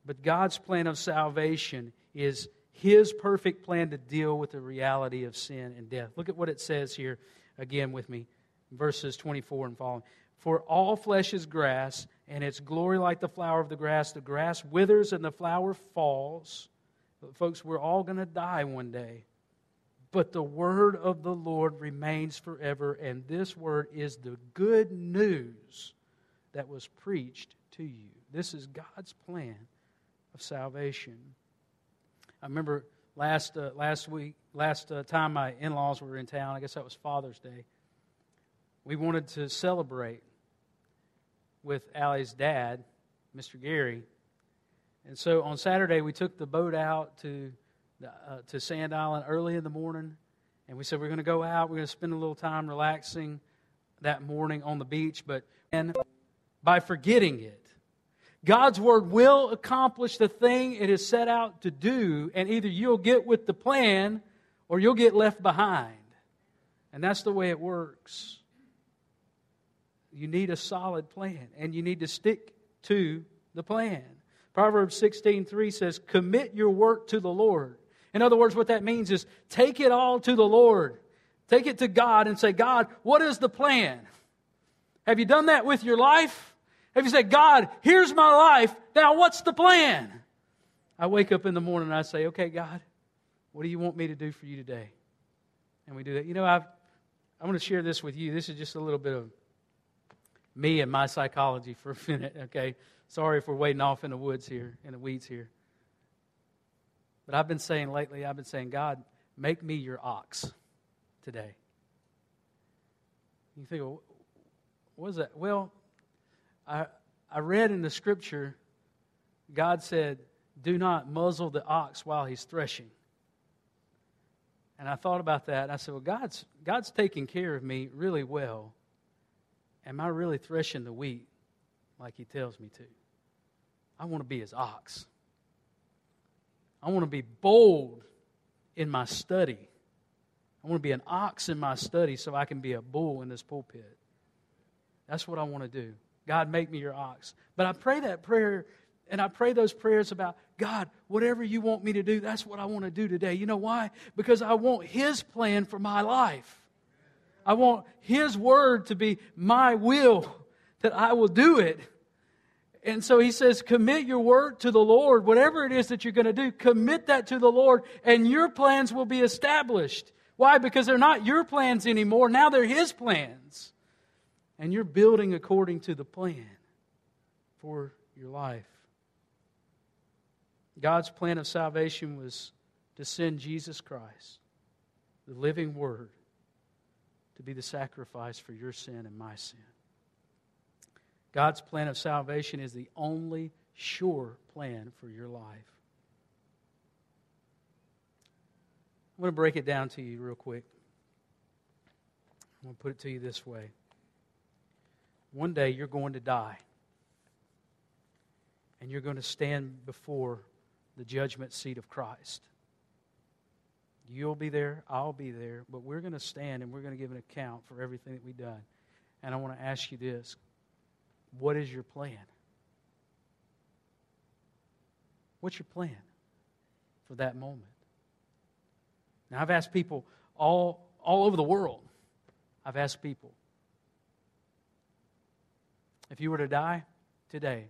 But God's plan of salvation is his perfect plan to deal with the reality of sin and death. Look at what it says here again with me, verses 24 and following. For all flesh is grass, and its glory like the flower of the grass. The grass withers and the flower falls. But folks, we're all going to die one day. But the word of the Lord remains forever, and this word is the good news that was preached to you. This is God's plan of salvation. I remember last, uh, last week, last uh, time my in laws were in town, I guess that was Father's Day, we wanted to celebrate with Allie's dad Mr. Gary. And so on Saturday, we took the boat out to, uh, to Sand Island early in the morning. And we said we're going to go out. We're going to spend a little time relaxing that morning on the beach. But and by forgetting it, God's word will accomplish the thing it is set out to do, and either you'll get with the plan or you'll get left behind. And that's the way it works. You need a solid plan, and you need to stick to the plan. Proverbs 16:3 says, "Commit your work to the Lord." In other words, what that means is take it all to the Lord. Take it to God and say, "God, what is the plan?" Have you done that with your life? Have you said, "God, here's my life. Now what's the plan?" I wake up in the morning and I say, "Okay, God, what do you want me to do for you today?" And we do that. You know, I've, I'm going to share this with you. This is just a little bit of me and my psychology for a minute, okay? Sorry if we're wading off in the woods here, in the weeds here. But I've been saying lately, I've been saying, God, make me your ox today. You think, well, what is that? Well, I, I read in the scripture, God said, do not muzzle the ox while he's threshing. And I thought about that. I said, well, God's, God's taking care of me really well. Am I really threshing the wheat like he tells me to? I want to be his ox. I want to be bold in my study. I want to be an ox in my study so I can be a bull in this pulpit. That's what I want to do. God, make me your ox. But I pray that prayer, and I pray those prayers about God, whatever you want me to do, that's what I want to do today. You know why? Because I want His plan for my life. I want His word to be my will, that I will do it. And so he says, commit your work to the Lord. Whatever it is that you're going to do, commit that to the Lord, and your plans will be established. Why? Because they're not your plans anymore. Now they're his plans. And you're building according to the plan for your life. God's plan of salvation was to send Jesus Christ, the living Word, to be the sacrifice for your sin and my sin. God's plan of salvation is the only sure plan for your life. I'm going to break it down to you real quick. I'm going to put it to you this way. One day you're going to die, and you're going to stand before the judgment seat of Christ. You'll be there, I'll be there, but we're going to stand and we're going to give an account for everything that we've done. And I want to ask you this what is your plan? What's your plan for that moment? Now, I've asked people all, all over the world, I've asked people, if you were to die today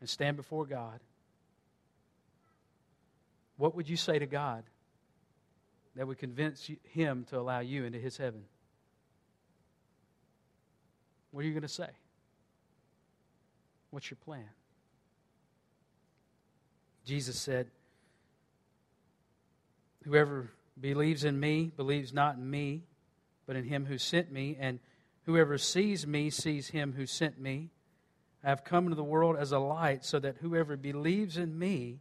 and stand before God, what would you say to God that would convince Him to allow you into His heaven? What are you going to say? What's your plan? Jesus said, Whoever believes in me believes not in me, but in him who sent me, and whoever sees me sees him who sent me. I have come into the world as a light, so that whoever believes in me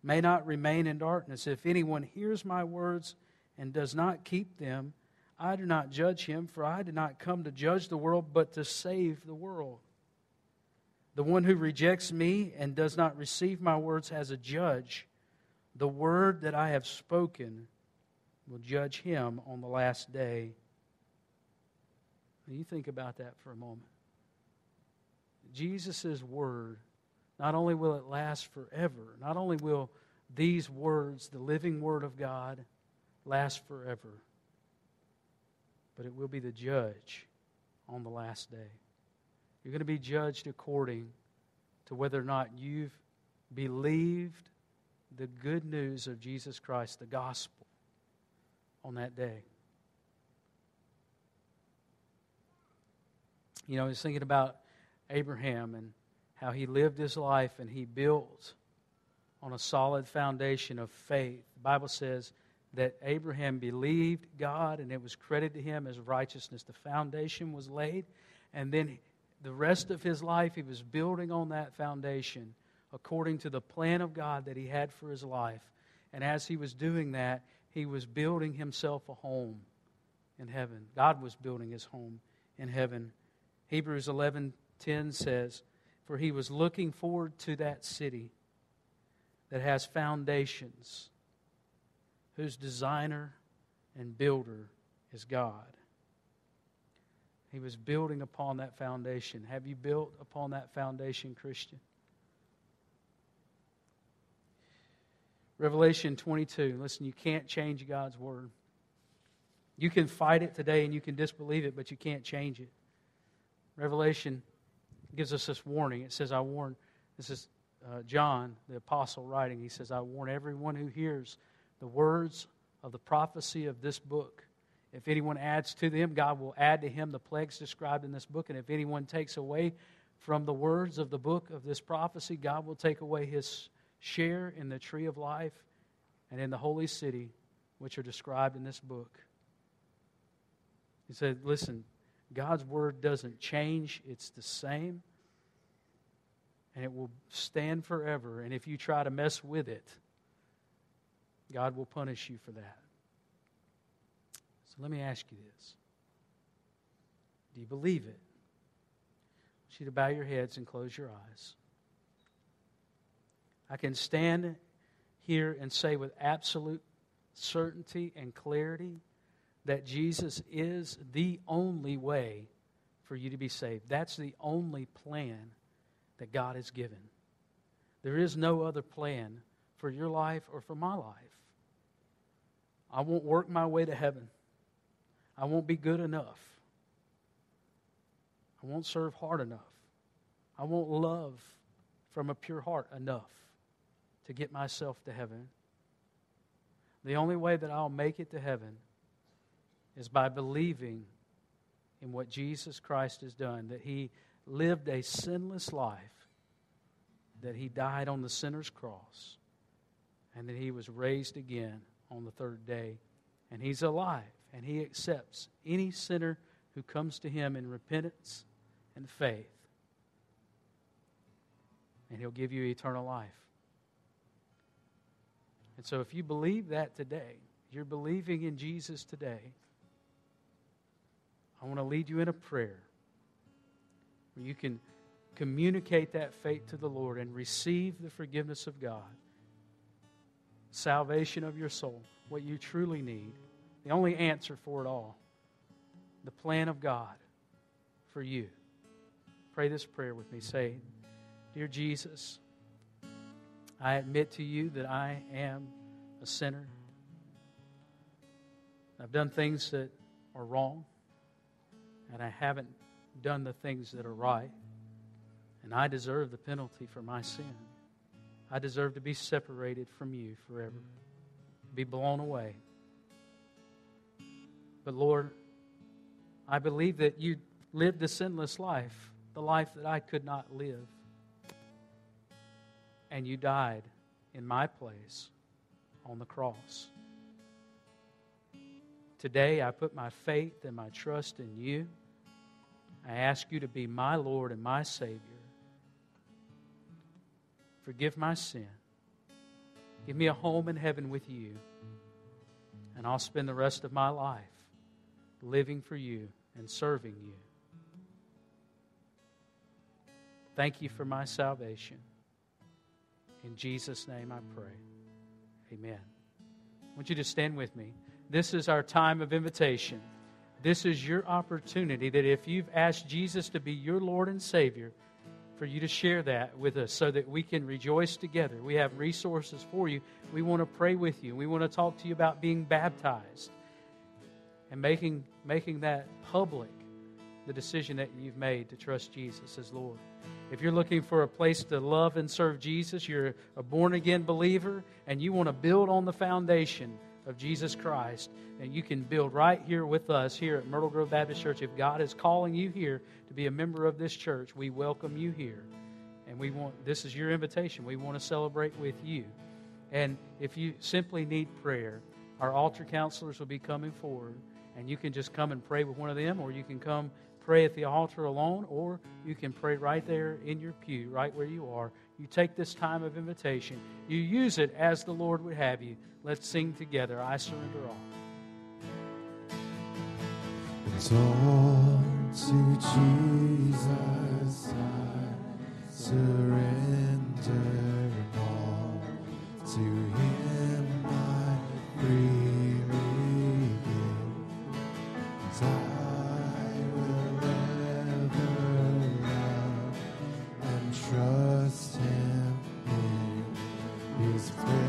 may not remain in darkness. If anyone hears my words and does not keep them, I do not judge him, for I did not come to judge the world, but to save the world. The one who rejects me and does not receive my words has a judge. The word that I have spoken will judge him on the last day. Now you think about that for a moment. Jesus' word, not only will it last forever, not only will these words, the living word of God, last forever, but it will be the judge on the last day. You're going to be judged according to whether or not you've believed the good news of Jesus Christ, the gospel, on that day. You know, I was thinking about Abraham and how he lived his life and he built on a solid foundation of faith. The Bible says that Abraham believed God and it was credited to him as righteousness. The foundation was laid, and then the rest of his life, he was building on that foundation according to the plan of God that he had for his life. And as he was doing that, he was building himself a home in heaven. God was building his home in heaven. Hebrews 11:10 says, "For he was looking forward to that city that has foundations, whose designer and builder is God." He was building upon that foundation. Have you built upon that foundation, Christian? Revelation 22. Listen, you can't change God's word. You can fight it today and you can disbelieve it, but you can't change it. Revelation gives us this warning. It says, I warn, this is uh, John, the apostle, writing. He says, I warn everyone who hears the words of the prophecy of this book. If anyone adds to them, God will add to him the plagues described in this book. And if anyone takes away from the words of the book of this prophecy, God will take away his share in the tree of life and in the holy city, which are described in this book. He said, Listen, God's word doesn't change, it's the same, and it will stand forever. And if you try to mess with it, God will punish you for that. So let me ask you this Do you believe it? I want you to bow your heads and close your eyes. I can stand here and say with absolute certainty and clarity that Jesus is the only way for you to be saved. That's the only plan that God has given. There is no other plan for your life or for my life. I won't work my way to heaven. I won't be good enough. I won't serve hard enough. I won't love from a pure heart enough to get myself to heaven. The only way that I'll make it to heaven is by believing in what Jesus Christ has done, that He lived a sinless life, that He died on the sinner's cross, and that He was raised again on the third day. And He's alive, and He accepts any sinner who comes to Him in repentance and faith. And He'll give you eternal life. And so, if you believe that today, you're believing in Jesus today, I want to lead you in a prayer where you can communicate that faith to the Lord and receive the forgiveness of God, salvation of your soul, what you truly need, the only answer for it all, the plan of God for you. Pray this prayer with me. Say, Dear Jesus, I admit to you that I am a sinner. I've done things that are wrong, and I haven't done the things that are right. And I deserve the penalty for my sin. I deserve to be separated from you forever, be blown away. But Lord, I believe that you lived a sinless life, the life that I could not live and you died in my place on the cross. Today, I put my faith and my trust in you. I ask you to be my Lord and my Savior. Forgive my sin. Give me a home in heaven with you. And I'll spend the rest of my life living for you and serving you. Thank you for my salvation. In Jesus' name I pray. Amen. I want you to stand with me. This is our time of invitation. This is your opportunity that if you've asked Jesus to be your Lord and Savior, for you to share that with us so that we can rejoice together. We have resources for you. We want to pray with you. We want to talk to you about being baptized and making, making that public the decision that you've made to trust Jesus as Lord. If you're looking for a place to love and serve Jesus, you're a born again believer, and you want to build on the foundation of Jesus Christ, and you can build right here with us here at Myrtle Grove Baptist Church. If God is calling you here to be a member of this church, we welcome you here. And we want this is your invitation. We want to celebrate with you. And if you simply need prayer, our altar counselors will be coming forward, and you can just come and pray with one of them, or you can come pray at the altar alone, or you can pray right there in your pew, right where you are. You take this time of invitation, you use it as the Lord would have you. Let's sing together I surrender all. It's all to Jesus I surrender all. To Him I freely His presence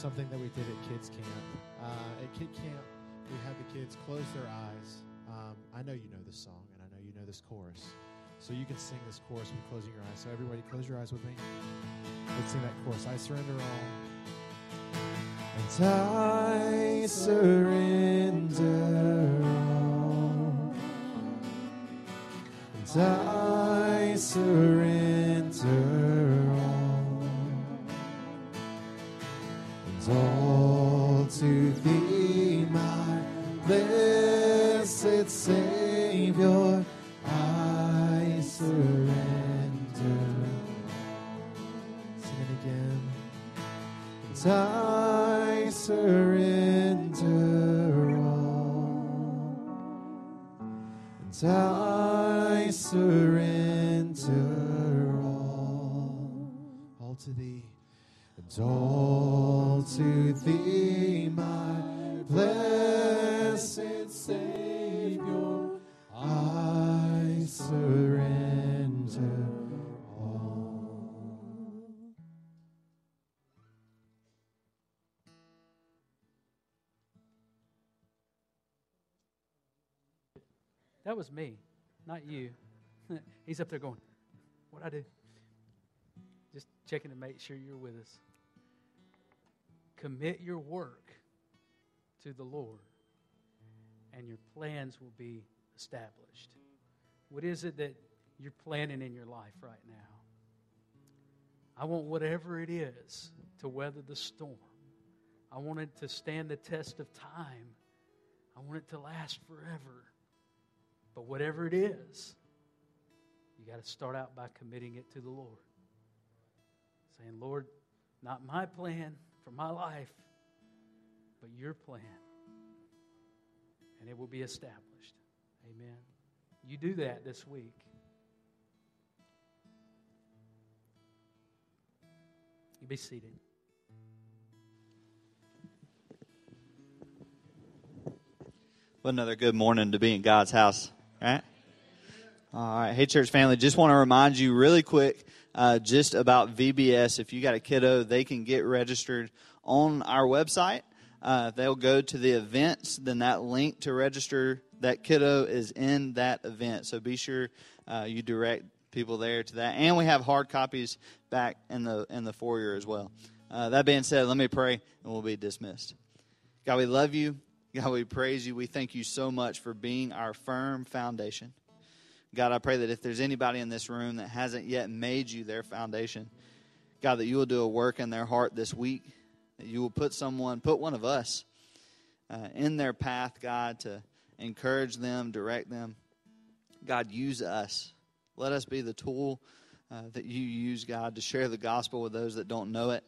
something that we did at kids camp. Uh, at kid camp, we had the kids close their eyes. Um, I know you know this song, and I know you know this chorus. So you can sing this chorus with closing your eyes. So everybody, close your eyes with me. Let's sing that chorus. I surrender all. And I surrender all. And I surrender That was me, not you. He's up there going, What I do? Just checking to make sure you're with us. Commit your work to the Lord, and your plans will be established. What is it that you're planning in your life right now? I want whatever it is to weather the storm. I want it to stand the test of time. I want it to last forever. But whatever it is, you got to start out by committing it to the Lord. Saying, Lord, not my plan for my life, but your plan. And it will be established. Amen. You do that this week. You be seated. What another good morning to be in God's house, right? All right. Hey, church family, just want to remind you really quick uh, just about VBS. If you got a kiddo, they can get registered on our website. Uh, they'll go to the events, then that link to register that kiddo is in that event. So be sure uh, you direct people there to that. And we have hard copies back in the in the foyer as well. Uh, that being said, let me pray and we'll be dismissed. God, we love you. God, we praise you. We thank you so much for being our firm foundation. God, I pray that if there's anybody in this room that hasn't yet made you their foundation, God, that you will do a work in their heart this week, that you will put someone, put one of us uh, in their path, God, to encourage them, direct them. God, use us. Let us be the tool uh, that you use, God, to share the gospel with those that don't know it.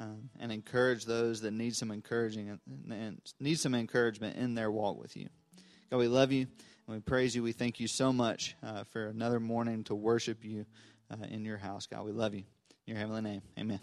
Um, and encourage those that need some encouraging and, need some encouragement in their walk with you. God, we love you and we praise you. We thank you so much uh, for another morning to worship you uh, in your house. God, we love you. In your heavenly name, amen.